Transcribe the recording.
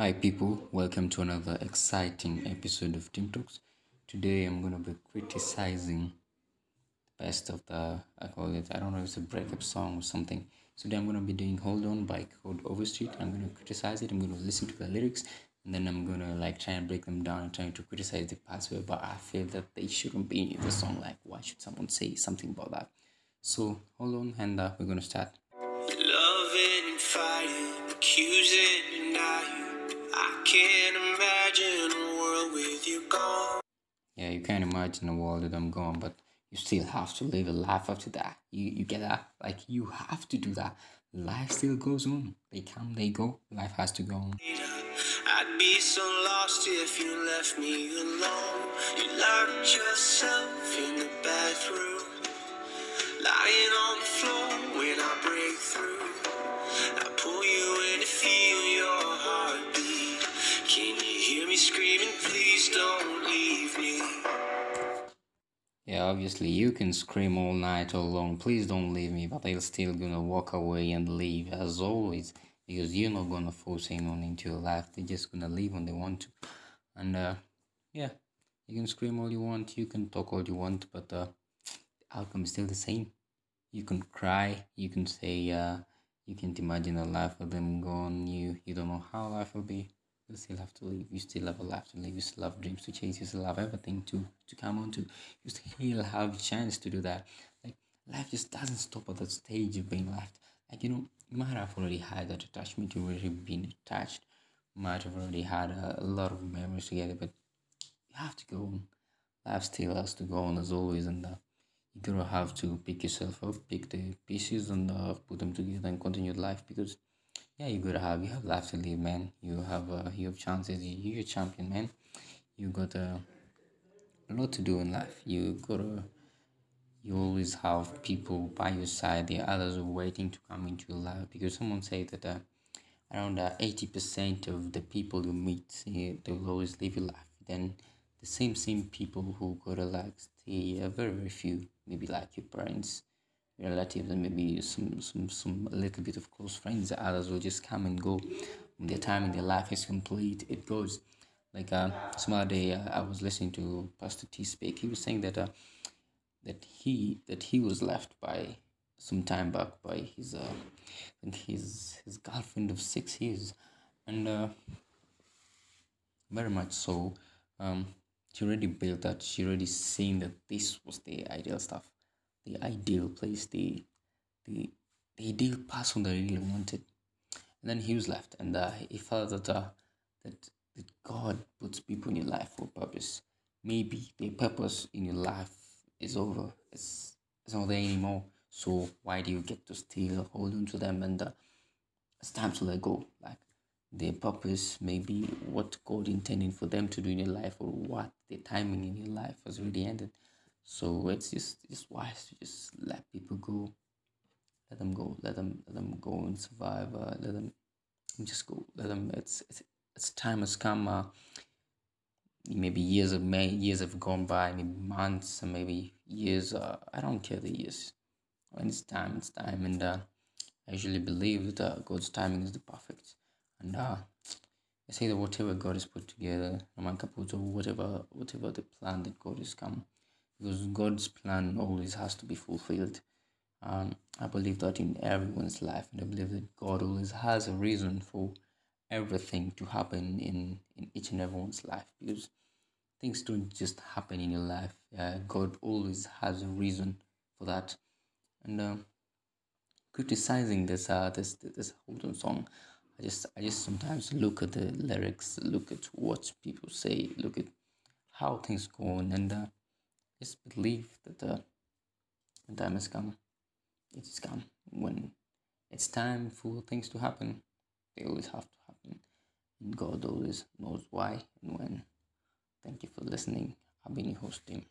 Hi, people, welcome to another exciting episode of Team Talks. Today, I'm going to be criticizing the best of the, I call it, I don't know if it's a breakup song or something. So, today, I'm going to be doing Hold On by Chord Overstreet. I'm going to criticize it, I'm going to listen to the lyrics, and then I'm going to like try and break them down and trying to criticize the parts where but I feel that they shouldn't be in the song. Like, why should someone say something about that? So, hold on, and uh, we're going to start. Loving and fighting, accusing. I can't imagine a world with you gone. Yeah, you can't imagine a world that I'm gone, but you still have to live a life after that. You you get that? Like you have to do that. Life still goes on. They come, they go. Life has to go on. I'd be so lost if you left me alone. You locked yourself in the bathroom, lying on the floor Can you hear me screaming? Please don't leave me. Yeah, obviously you can scream all night all long, please don't leave me, but they're still gonna walk away and leave as always because you're not gonna force anyone into your life. They're just gonna leave when they want to. And uh yeah, you can scream all you want, you can talk all you want, but uh the outcome is still the same. You can cry, you can say uh you can't imagine a life of them gone, you you don't know how life will be. You still have to live. You still have a life to live. You still have dreams to chase. You still have everything to to come on to. You still have a chance to do that. Like life just doesn't stop at that stage of being left. Like you know, you might have already had that attachment. you've already been attached. Might have already had a, a lot of memories together, but you have to go on. Life still has to go on as always, and uh, you gotta have to pick yourself up, pick the pieces, and uh, put them together and continue life because yeah, you gotta have you have life to live, man. You have uh, you have chances. You, you're a champion, man. You got uh, a lot to do in life. You gotta you always have people by your side. The others are waiting to come into your life because someone said that uh, around uh, eighty percent of the people you meet, eh, they will always live your life. Then the same same people who gotta like stay, uh, very very few, maybe like your parents relatives and maybe some some some little bit of close friends the others will just come and go. When their time in their life is complete. It goes like uh, some other day uh, i was listening to pastor t speak. He was saying that uh, that he that he was left by some time back by his uh I think his his girlfriend of six years. And uh very much so um she already built that. She already seen that this was the ideal stuff the ideal place, the the the ideal person that he really wanted. And then he was left, and uh, he felt that uh, that that God puts people in your life for a purpose. Maybe the purpose in your life is over. It's it's not there anymore. So why do you get to still hold on to them? And uh, it's time to let go. Like their purpose, maybe what God intended for them to do in your life, or what the timing in your life has already ended. So it's just just wise to just let people go, let them go, let them let them go and survive. Uh, let them just go. Let them. It's it's, it's time has come. Uh, maybe years of may years have gone by, maybe months, and maybe years. Uh, I don't care the years. When it's time, it's time, and uh, I usually believe that uh, God's timing is the perfect. And uh, I say that whatever God has put together, Raman Kaputo, whatever whatever the plan that God has come because God's plan always has to be fulfilled. Um, I believe that in everyone's life, and I believe that God always has a reason for everything to happen in, in each and everyone's life because things don't just happen in your life. Uh, God always has a reason for that. And uh, criticizing this uh this this Hold On song, I just I just sometimes look at the lyrics, look at what people say, look at how things go on, and uh, just believe that the, time has come. It has come. When it's time for things to happen, they always have to happen. And God always knows why and when. Thank you for listening. I've been your host, Tim.